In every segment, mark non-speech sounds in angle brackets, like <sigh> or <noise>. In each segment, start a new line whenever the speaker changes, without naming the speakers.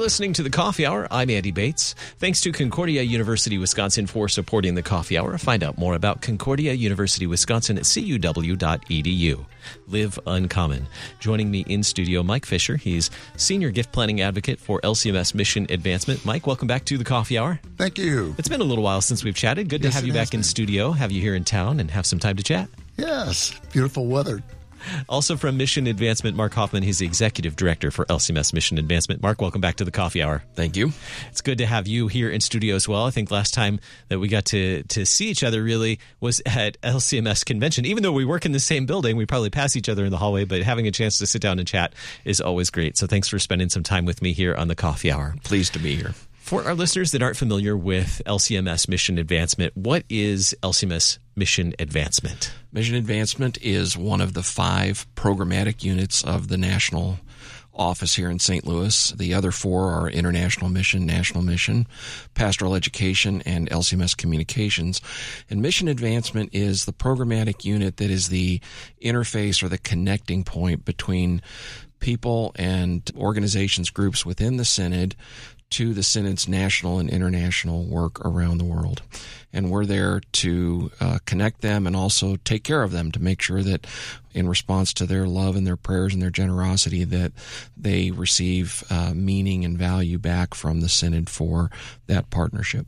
listening to the Coffee Hour. I'm Andy Bates. Thanks to Concordia University Wisconsin for supporting the Coffee Hour. Find out more about Concordia University Wisconsin at cuw.edu. Live Uncommon. Joining me in studio, Mike Fischer. He's Senior Gift Planning Advocate for LCMS Mission Advancement. Mike, welcome back to the Coffee Hour.
Thank you.
It's been a little while since we've chatted. Good
Yes,
to have you back in studio, have you here in town, and have some time to chat.
Yes, beautiful weather.
Also from Mission Advancement, Mark Hofman. He's the Executive Director for LCMS Mission Advancement. Mark, welcome back to the Coffee Hour.
Thank you.
It's good to have you here in studio as well. I think last time that we got to to see each other really was at LCMS convention. Even though we work in the same building, we probably pass each other in the hallway, but having a chance to sit down and chat is always great. So thanks for spending some time with me here on the Coffee Hour.
Pleased to be here.
For our listeners that aren't familiar with LCMS Mission Advancement, what is LCMS Mission Advancement?
Mission Advancement is one of the five programmatic units of the national office here in St. Louis. The other four are International Mission, National Mission, Pastoral Education, and LCMS Communications. And Mission Advancement is the programmatic unit that is the interface or the connecting point between people and organizations, groups within the Synod to the Synod's national and international work around the world. And we're there to uh, connect them and also take care of them to make sure that, in response to their love and their prayers and their generosity, that they receive uh, meaning and value back from the Synod for that partnership.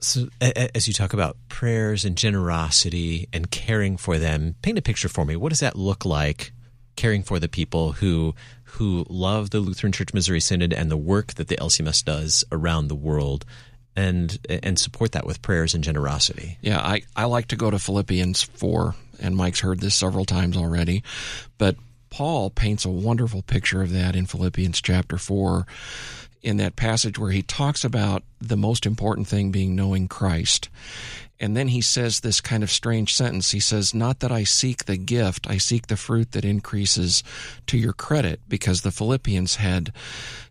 So, as you talk about prayers and generosity and caring for them, paint a picture for me. What does that look like? Caring for the people who who love the Lutheran Church Missouri Synod and the work that the LCMS does around the world, and and support that with prayers and generosity.
Yeah, I, I like to go to Philippians 4, and Mike's heard this several times already, but Paul paints a wonderful picture of that in Philippians chapter 4 in that passage where he talks about the most important thing being knowing Christ. And then he says this kind of strange sentence. He says, Not that I seek the gift, I seek the fruit that increases to your credit, because the Philippians had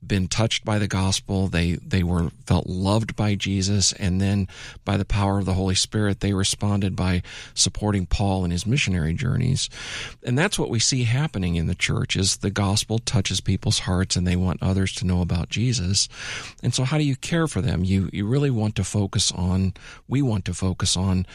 been touched by the gospel. They they were felt loved by Jesus, and then by the power of the Holy Spirit, they responded by supporting Paul in his missionary journeys. And that's what we see happening in the church is the gospel touches people's hearts and they want others to know about Jesus. And so how do you care for them? You you really want to focus on we want to focus on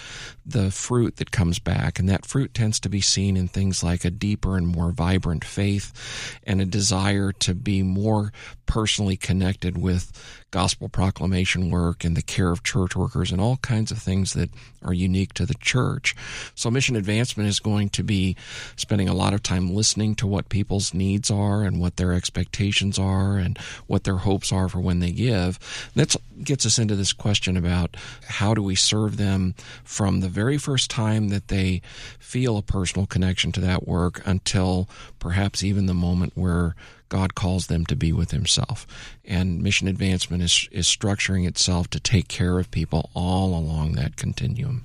the fruit that comes back. And that fruit tends to be seen in things like a deeper and more vibrant faith and a desire to be more personally connected with gospel proclamation work and the care of church workers and all kinds of things that are unique to the church. So mission advancement is going to be spending a lot of time listening to what people's needs are and what their expectations are and what their hopes are for when they give. That gets us into this question about how do we serve them from the very first time that they feel a personal connection to that work until perhaps even the moment where God calls them to be with Himself. And mission advancement is, is structuring itself to take care of people all along that continuum.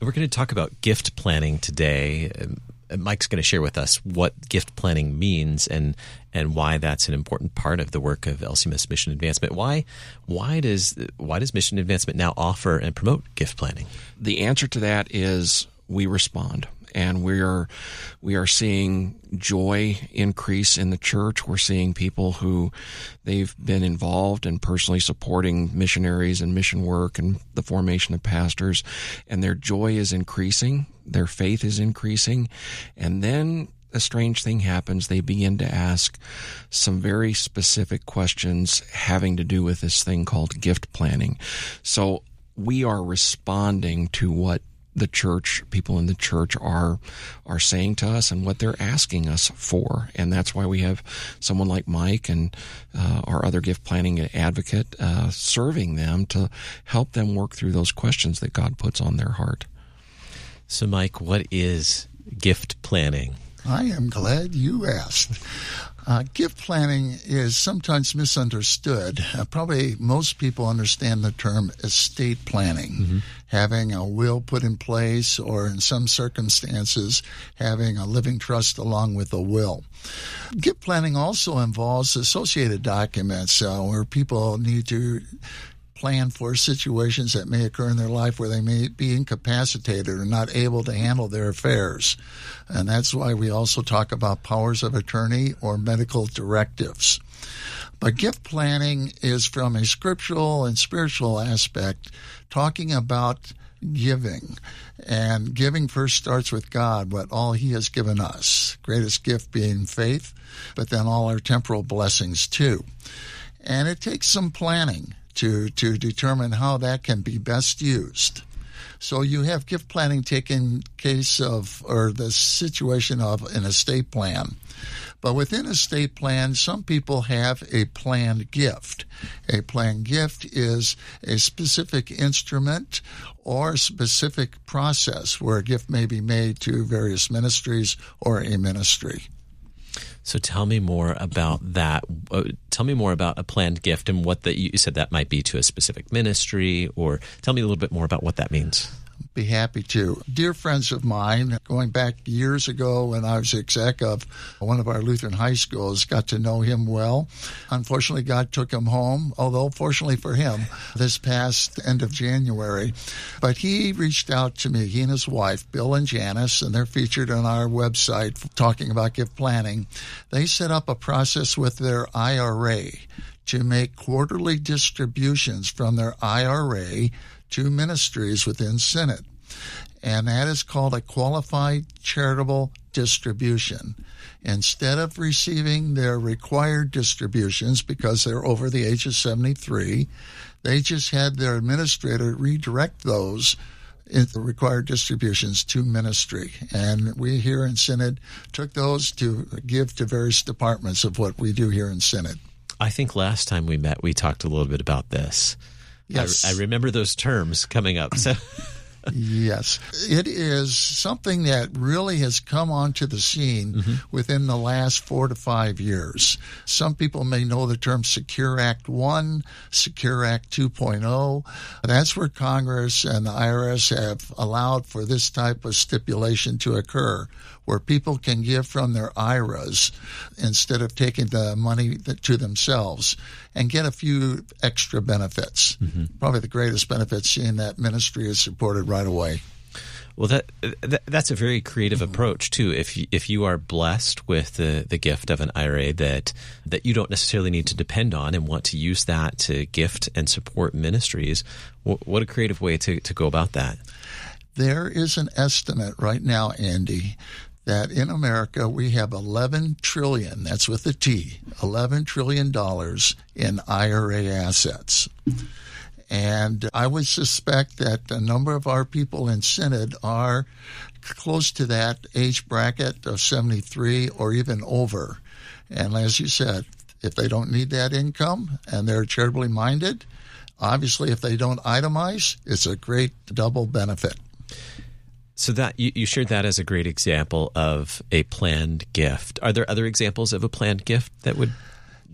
We're going to talk about gift planning today. Um, Mike's going to share with us what gift planning means and and why that's an important part of the work of LCMS Mission Advancement. Why why does why does Mission Advancement now offer and promote gift planning?
The answer to that is we respond and we are we are seeing joy increase in the church. We're seeing people who they've been involved in personally supporting missionaries and mission work and the formation of pastors, and their joy is increasing, their faith is increasing, and then a strange thing happens. They begin to ask some very specific questions having to do with this thing called gift planning. So we are responding to what the church people in the church are are saying to us and what they're asking us for and that's why we have someone like mike and uh, our other gift planning advocate uh, serving them to help them work through those questions that god puts on their heart
So Mike, what is gift planning?
I am glad you asked. Uh, gift planning is sometimes misunderstood. Uh, probably most people understand the term estate planning, having a will put in place, or in some circumstances, having a living trust along with a will. Gift planning also involves associated documents uh, where people need to plan for situations that may occur in their life where they may be incapacitated or not able to handle their affairs. And that's why we also talk about powers of attorney or medical directives. But gift planning is from a scriptural and spiritual aspect, talking about giving. And giving first starts with God, what all He has given us. Greatest gift being faith, but then all our temporal blessings too. And it takes some planning to, to determine how that can be best used. So you have gift planning taking case of, or the situation of an estate plan. But within estate plan, some people have a planned gift. A planned gift is a specific instrument or specific process where a gift may be made to various ministries or a ministry.
So tell me more about that. Uh, tell me more about a planned gift and what that you said that might be to a specific ministry, or tell me a little bit more about what that means
be happy to. Dear friends of mine, going back years ago when I was exec of one of our Lutheran high schools, got to know him well. Unfortunately, God took him home, although fortunately for him, this past end of January. But he reached out to me, he and his wife, Bill and Janice, and they're featured on our website talking about gift planning. They set up a process with their IRA to make quarterly distributions from their IRA to ministries within Synod. And that is called a qualified charitable distribution. Instead of receiving their required distributions because they're over the age of 73, they just had their administrator redirect those the required distributions to ministry. And we here in Synod took those to give to various departments of what we do here in Synod.
I think last time we met, we talked a little bit about this.
Yes.
I, I remember those terms coming up. So.
yes. It is something that really has come onto the scene mm-hmm. within the last four to five years. Some people may know the term Secure Act 1, Secure Act 2.0. That's where Congress and the IRS have allowed for this type of stipulation to occur, where people can give from their IRAs instead of taking the money to themselves and get a few extra benefits. Mm-hmm. Probably the greatest benefit seeing that ministry is supported right away.
Well, that, that, that's a very creative approach too. If you, if you are blessed with the, the gift of an IRA that that you don't necessarily need to depend on and want to use that to gift and support ministries, what a creative way to, to go about that.
There is an estimate right now, Andy, that in America we have 11 trillion, that's with a T, 11 trillion dollars in IRA assets. And I would suspect that a number of our people in Synod are close to that age bracket of 73 or even over. And as you said, if they don't need that income and they're charitably minded, obviously if they don't itemize, it's a great double benefit.
So that you, you shared that as a great example of a planned gift. Are there other examples of a planned gift that would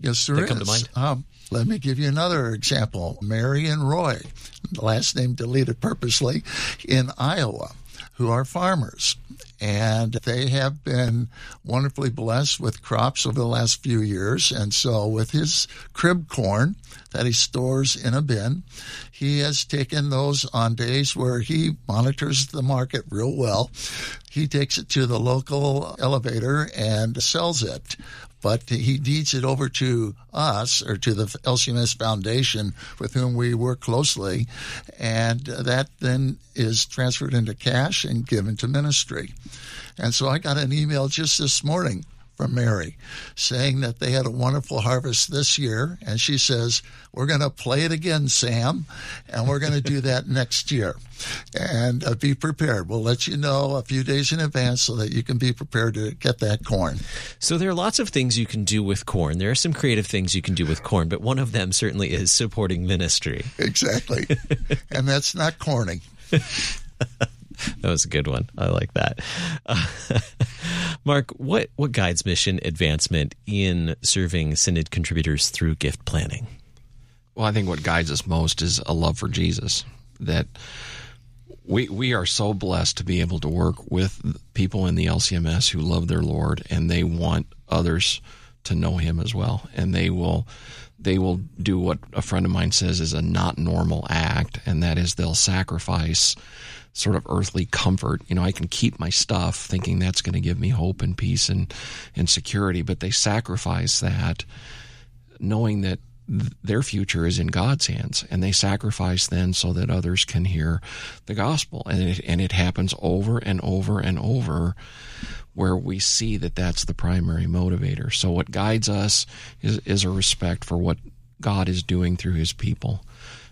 yes, there
come to mind?
Um, let me give you another example. Mary and Roy, last name deleted purposely, in Iowa, who are farmers. And they have been wonderfully blessed with crops over the last few years. And so, with his crib corn that he stores in a bin, he has taken those on days where he monitors the market real well. He takes it to the local elevator and sells it but he deeds it over to us or to the LCMS Foundation with whom we work closely, and that then is transferred into cash and given to ministry. And so I got an email just this morning from Mary saying that they had a wonderful harvest this year. And she says, We're going to play it again, Sam, and we're going to do that <laughs> next year. And uh, be prepared. We'll let you know a few days in advance so that you can be prepared to get that corn.
So there are lots of things you can do with corn. There are some creative things you can do with corn, but one of them certainly is supporting ministry.
Exactly. <laughs> and that's not corning. <laughs>
that was a good one. I like that. Uh, Mark, what, what guides mission advancement in serving Synod contributors through gift planning?
Well, I think what guides us most is a love for Jesus. That we we are so blessed to be able to work with people in the LCMS who love their Lord and they want others to know Him as well, and they will they will do what a friend of mine says is a not normal act, and that is they'll sacrifice sort of earthly comfort. You know, I can keep my stuff thinking that's going to give me hope and peace and, and security, but they sacrifice that knowing that their future is in God's hands, and they sacrifice then so that others can hear the gospel. And it, and it happens over and over and over where we see that that's the primary motivator. So what guides us is, is a respect for what God is doing through his people.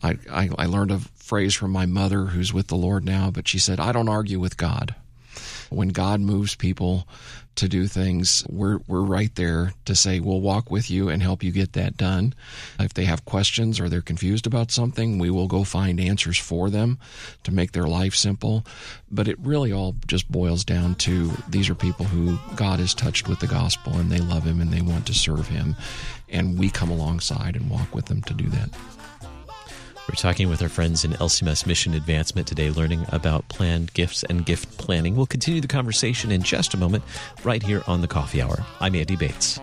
I, I, I learned a phrase from my mother who's with the Lord now, but she said, I don't argue with God. When God moves people to do things, we're we're right there to say we'll walk with you and help you get that done. If they have questions or they're confused about something, we will go find answers for them to make their life simple. But it really all just boils down to these are people who God has touched with the gospel and they love him and they want to serve him and we come alongside and walk with them to do that.
We're talking with our friends in LCMS Mission Advancement today, learning about planned gifts and gift planning. We'll continue the conversation in just a moment, right here on the Coffee Hour. I'm Andy Bates.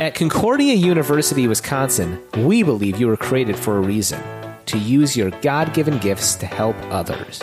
At Concordia University, Wisconsin, we believe you were created for a reason to use your God given gifts to help others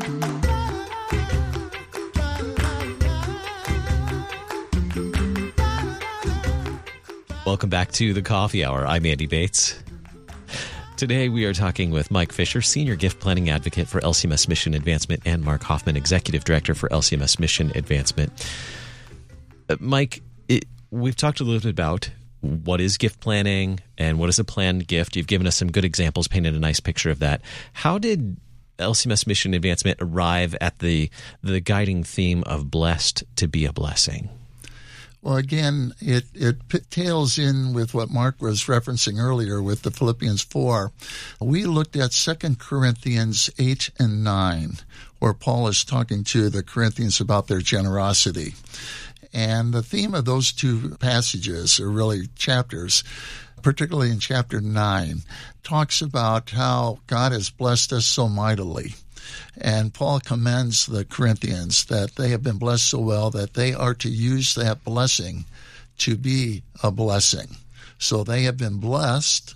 Welcome back to the Coffee Hour. I'm Andy Bates. Today we are talking with Mike Fischer, Senior Gift Planning Advocate for LCMS Mission Advancement, and Mark Hofman, Executive Director for LCMS Mission Advancement. Uh, Mike, it, we've talked a little bit about what is gift planning and what is a planned gift. You've given us some good examples, painted a nice picture of that. How did LCMS Mission Advancement arrive at the the guiding theme of blessed to be a blessing?
Well, again, it, it tails in with what Mark was referencing earlier with the Philippians 4. We looked at 2 Corinthians 8 and 9, where Paul is talking to the Corinthians about their generosity. And the theme of those two passages, or really chapters, particularly in chapter 9, talks about how God has blessed us so mightily and Paul commends the Corinthians that they have been blessed so well that they are to use that blessing to be a blessing. So they have been blessed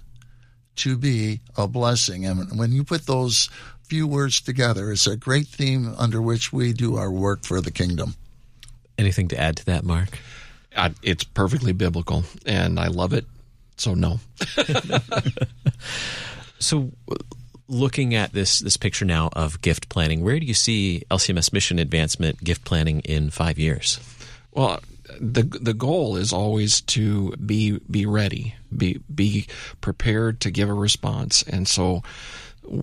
to be a blessing. And when you put those few words together, it's a great theme under which we do our work for the kingdom.
Anything to add to that, Mark?
Uh, it's perfectly biblical, and I love it. So, no. <laughs>
so, looking at this this picture now of gift planning, where do you see LCMS mission advancement gift planning in five years?
Well, the the goal is always to be be ready, be be prepared to give a response, and so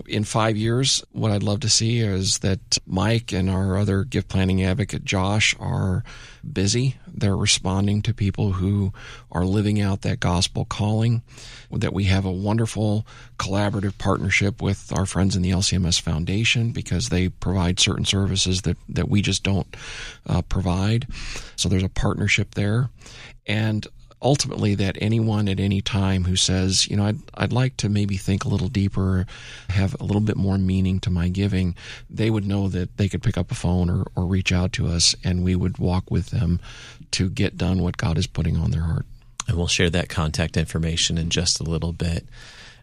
in five years, what I'd love to see is that Mike and our other gift planning advocate, Josh, are busy. They're responding to people who are living out that gospel calling. That we have a wonderful collaborative partnership with our friends in the LCMS Foundation because they provide certain services that, that we just don't uh, provide. So there's a partnership there. And ultimately that anyone at any time who says, you know, I'd, I'd like to maybe think a little deeper, have a little bit more meaning to my giving, they would know that they could pick up a phone or, or reach out to us and we would walk with them to get done what God is putting on their heart.
And we'll share that contact information in just a little bit.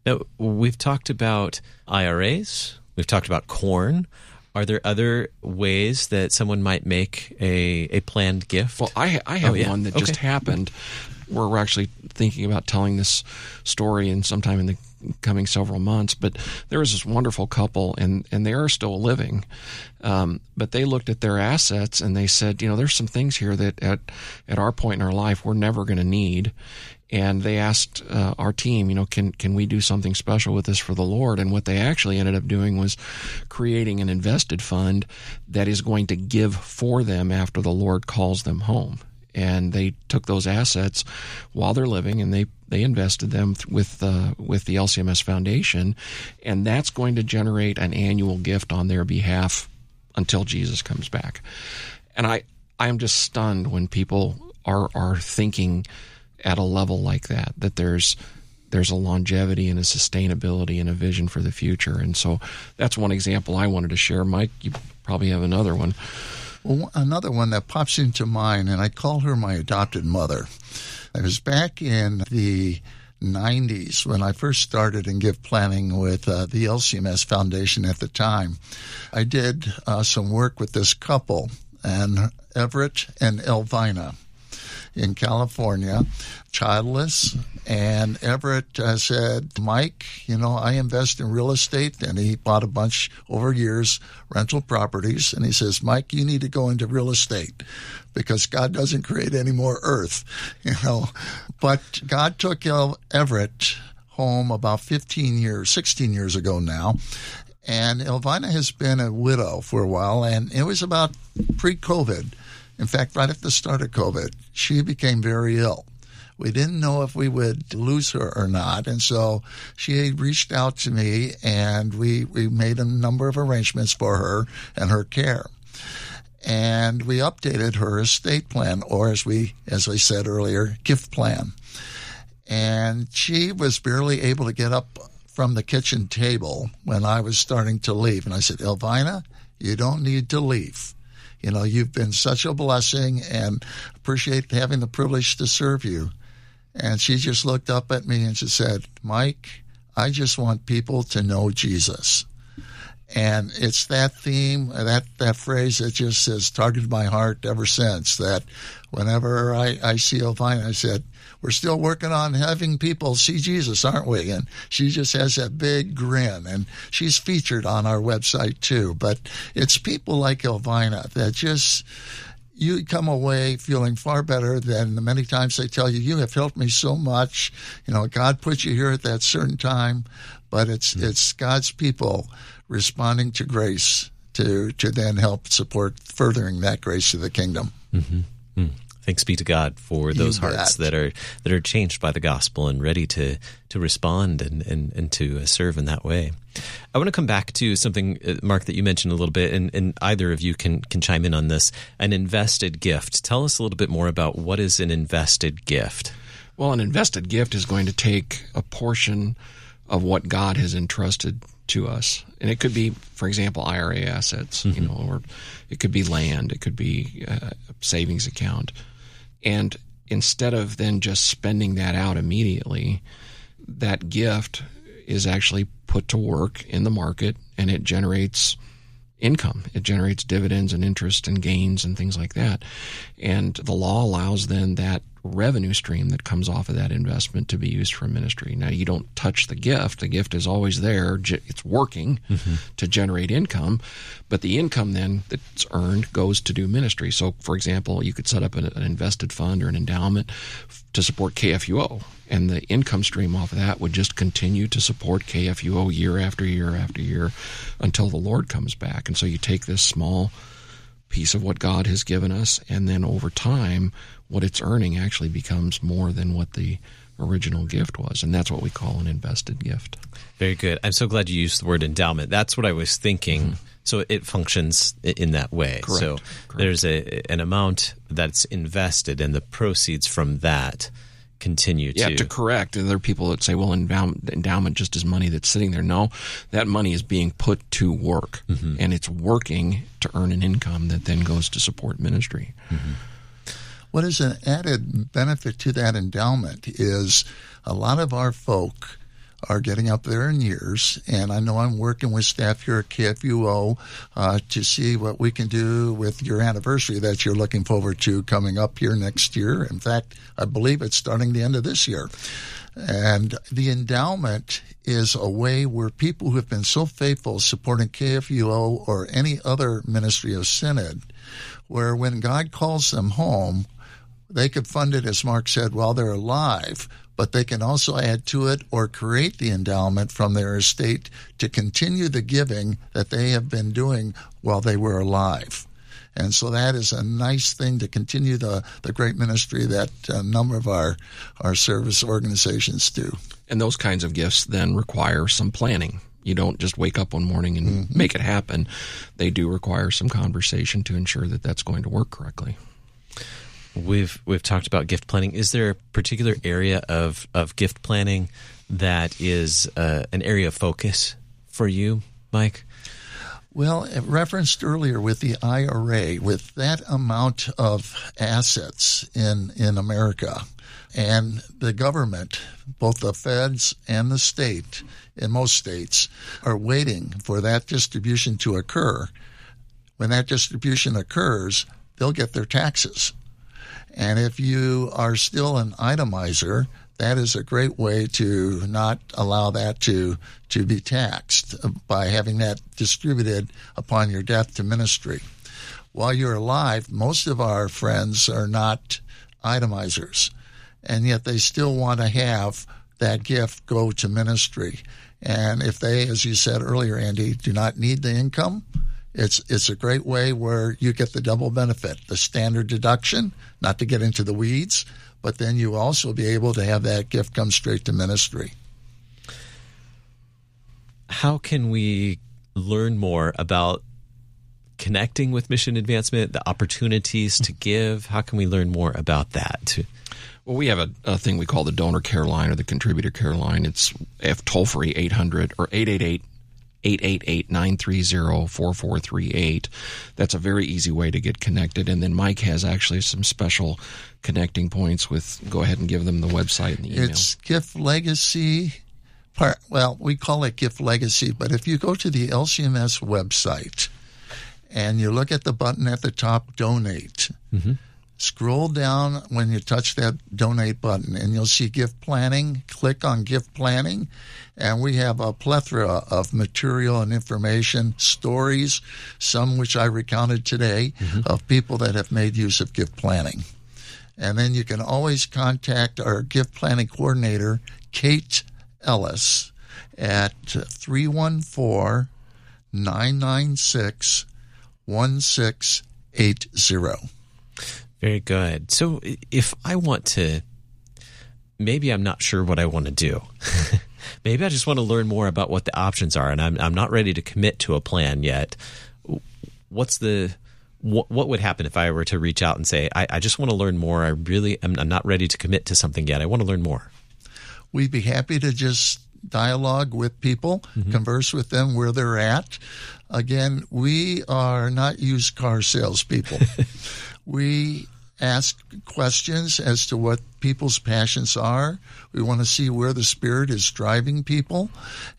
Now, we've talked about IRAs, we've talked about corn. Are there other ways that someone might make a, a planned gift?
Well, I, I have oh, yeah. one that okay. just happened we're actually thinking about telling this story and sometime in the coming several months. But there was this wonderful couple, and and they are still living. Um, but they looked at their assets and they said, you know, there's some things here that at at our point in our life we're never going to need. And they asked uh, our team, you know, can can we do something special with this for the Lord? And what they actually ended up doing was creating an invested fund that is going to give for them after the Lord calls them home and they took those assets while they're living and they they invested them with uh, with the LCMS Foundation, and that's going to generate an annual gift on their behalf until Jesus comes back. And I I am just stunned when people are are thinking at a level like that that there's there's a longevity and a sustainability and a vision for the future. And so that's one example I wanted to share. Mike, you probably have another one.
Well, another one that pops into mind, and I call her my adopted mother. I was back in the 90s when I first started in gift planning with uh, the LCMS Foundation at the time. I did uh, some work with this couple, and Everett and Elvina in California, childless. And Everett uh, said, Mike, you know, I invest in real estate. And he bought a bunch over years, rental properties. And he says, Mike, you need to go into real estate because God doesn't create any more earth, <laughs> you know. But God took Everett home about 15 years, 16 years ago now. And Elvina has been a widow for a while, and it was about pre COVID in fact, right at the start of COVID, she became very ill. We didn't know if we would lose her or not. And so she reached out to me and we, we made a number of arrangements for her and her care. And we updated her estate plan, or as we, as I said earlier, gift plan. And she was barely able to get up from the kitchen table when I was starting to leave. And I said, Elvina, you don't need to leave. You know, you've been such a blessing and appreciate having the privilege to serve you. And she just looked up at me and she said, Mike, I just want people to know Jesus. And it's that theme, that, that phrase that just has targeted my heart ever since. That whenever I, I see Elvina, I said, we're still working on having people see Jesus, aren't we? And she just has that big grin, and she's featured on our website too. But it's people like Elvina that just you come away feeling far better than the many times they tell you, you have helped me so much. You know, God put you here at that certain time, but it's, mm-hmm. it's God's people responding to grace to, to then help support furthering that grace to the kingdom.
Mm-hmm. Mm. Thanks be to God for those hearts that are that are changed by the gospel and ready to to respond and and, and to uh, serve in that way. I want to come back to something, uh, Mark, that you mentioned a little bit, and, and either of you can can chime in on this. An invested gift. Tell us a little bit more about what is an invested gift.
Well, an invested gift is going to take a portion of what God has entrusted to us, and it could be, for example, IRA assets, mm-hmm. you know, or it could be land, it could be uh, a savings account and instead of then just spending that out immediately, that gift is actually put to work in the market and it generates income. It generates dividends and interest and gains and things like that. And the law allows then that revenue stream that comes off of that investment to be used for ministry. Now, you don't touch the gift, the gift is always there, it's working mm-hmm. to generate income, but the income then that's earned goes to do ministry. So, for example, you could set up an, an invested fund or an endowment to support KFUO, and the income stream off of that would just continue to support KFUO year after year after year until the Lord comes back. And so you take this small piece of what God has given us, and then over time, what it's earning actually becomes more than what the original gift was. And that's what we call an invested gift.
Very good. I'm so glad you used the word endowment. That's what I was thinking. Mm-hmm. So it functions in that way.
Correct.
So
Correct.
there's a an amount that's invested, and the proceeds from that continue
yeah,
to.
to correct. And there are people that say, well, endowment, endowment just is money that's sitting there. No, that money is being put to work, mm-hmm. and it's working to earn an income that then goes to support ministry.
Mm-hmm. What is an added benefit to that endowment is a lot of our folk are getting up there in years, and I know I'm working with staff here at KFUO uh, to see what we can do with your anniversary that you're looking forward to coming up here next year. In fact, I believe it's starting the end of this year. And the endowment is a way where people who have been so faithful supporting KFUO or any other ministry of synod, where when God calls them home, they could fund it, as Mark said, while they're alive, but they can also add to it or create the endowment from their estate to continue the giving that they have been doing while they were alive. And so that is a nice thing to continue the, the great ministry that a number of our, our service organizations do.
And those kinds of gifts then require some planning. You don't just wake up one morning and mm-hmm. make it happen. They do require some conversation to ensure that that's going to work correctly.
We've we've talked about gift planning. Is there a particular area of, of gift planning that is uh, an area of focus for you, Mike?
Well, referenced earlier with the IRA, with that amount of assets in, in America and the government, both the feds and the state in most states, are waiting for that distribution to occur. When that distribution occurs, they'll get their taxes. And if you are still an itemizer, that is a great way to not allow that to to be taxed by having that distributed upon your death to ministry. While you're alive, most of our friends are not itemizers, and yet they still want to have that gift go to ministry. And if they, as you said earlier, Andy, do not need the income, it's it's a great way where you get the double benefit: the standard deduction, not to get into the weeds, but then you also be able to have that gift come straight to ministry.
How can we learn more about connecting with mission advancement, the opportunities to give? How can we learn more about that?
Well, we have a, a thing we call the donor care line or the contributor care line. It's F toll free 800 or 888 888-930-4438. That's a very easy way to get connected. And then Mike has actually some special connecting points with, go ahead and give them the website and the email.
It's Gift Legacy. Part, well, we call it Gift Legacy, but if you go to the LCMS website and you look at the button at the top, Donate, mm-hmm Scroll down when you touch that donate button and you'll see gift planning. Click on gift planning and we have a plethora of material and information, stories, some which I recounted today mm-hmm. of people that have made use of gift planning. And then you can always contact our gift planning coordinator, Kate Ellis, at 314 996 1680.
Very good. So if I want to, maybe I'm not sure what I want to do. <laughs> maybe I just want to learn more about what the options are, and I'm I'm not ready to commit to a plan yet. What's the what, what would happen if I were to reach out and say, I, I just want to learn more. I really am I'm not ready to commit to something yet. I want to learn more.
We'd be happy to just dialogue with people, mm-hmm. converse with them where they're at. Again, we are not used car salespeople. <laughs> we ask questions as to what people's passions are. We want to see where the Spirit is driving people.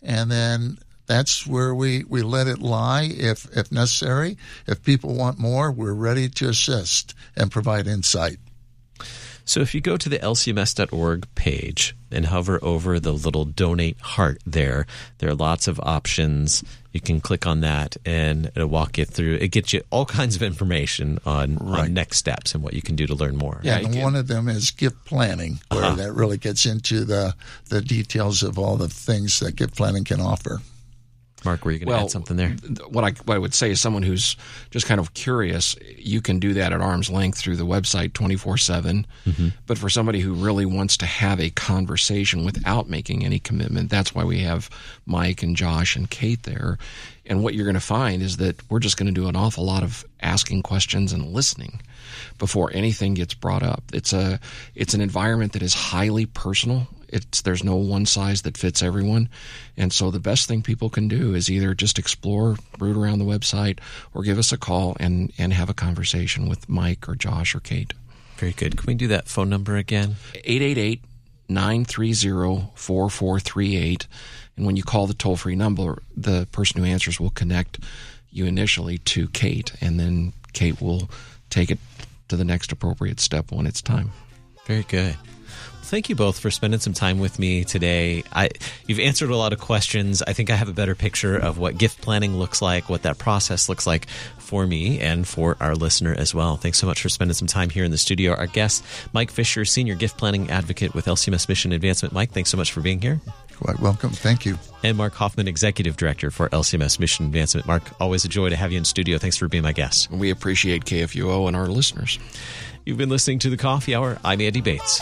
And then that's where we, we let it lie if, if necessary. If people want more, we're ready to assist and provide insight.
So if you go to the lcms.org page and hover over the little donate heart there, there are lots of options. You can click on that and it'll walk you through. It gets you all kinds of information on, right. on next steps and what you can do to learn more.
Yeah, and one of them is gift planning, where uh-huh. that really gets into the, the details of all the things that gift planning can offer.
Mark, were you going to well, add something there?
What I, what I would say is someone who's just kind of curious, you can do that at arm's length through the website 24 7. Mm-hmm. But for somebody who really wants to have a conversation without making any commitment, that's why we have Mike and Josh and Kate there. And what you're going to find is that we're just going to do an awful lot of asking questions and listening before anything gets brought up. It's a it's an environment that is highly personal it's there's no one size that fits everyone, and so the best thing people can do is either just explore, root around the website, or give us a call and and have a conversation with Mike or Josh or Kate.
Very good. Can we do that phone number again?
888 930 4438. And when you call the toll free number, the person who answers will connect you initially to Kate, and then Kate will take it to the next appropriate step when it's time.
Very good. thank you both for spending some time with me today. I, you've answered a lot of questions. I think I have a better picture of what gift planning looks like, what that process looks like for me and for our listener as well. Thanks so much for spending some time here in the studio. Our guest, Mike Fischer, Senior Gift Planning Advocate with LCMS Mission Advancement. Mike, thanks so much for being here.
Quite welcome. Thank you.
And Mark Hofman, Executive Director for LCMS Mission Advancement. Mark, always a joy to have you in studio. Thanks for being my guest.
We appreciate KFUO and our listeners.
You've been listening to The Coffee Hour. I'm Andy Bates.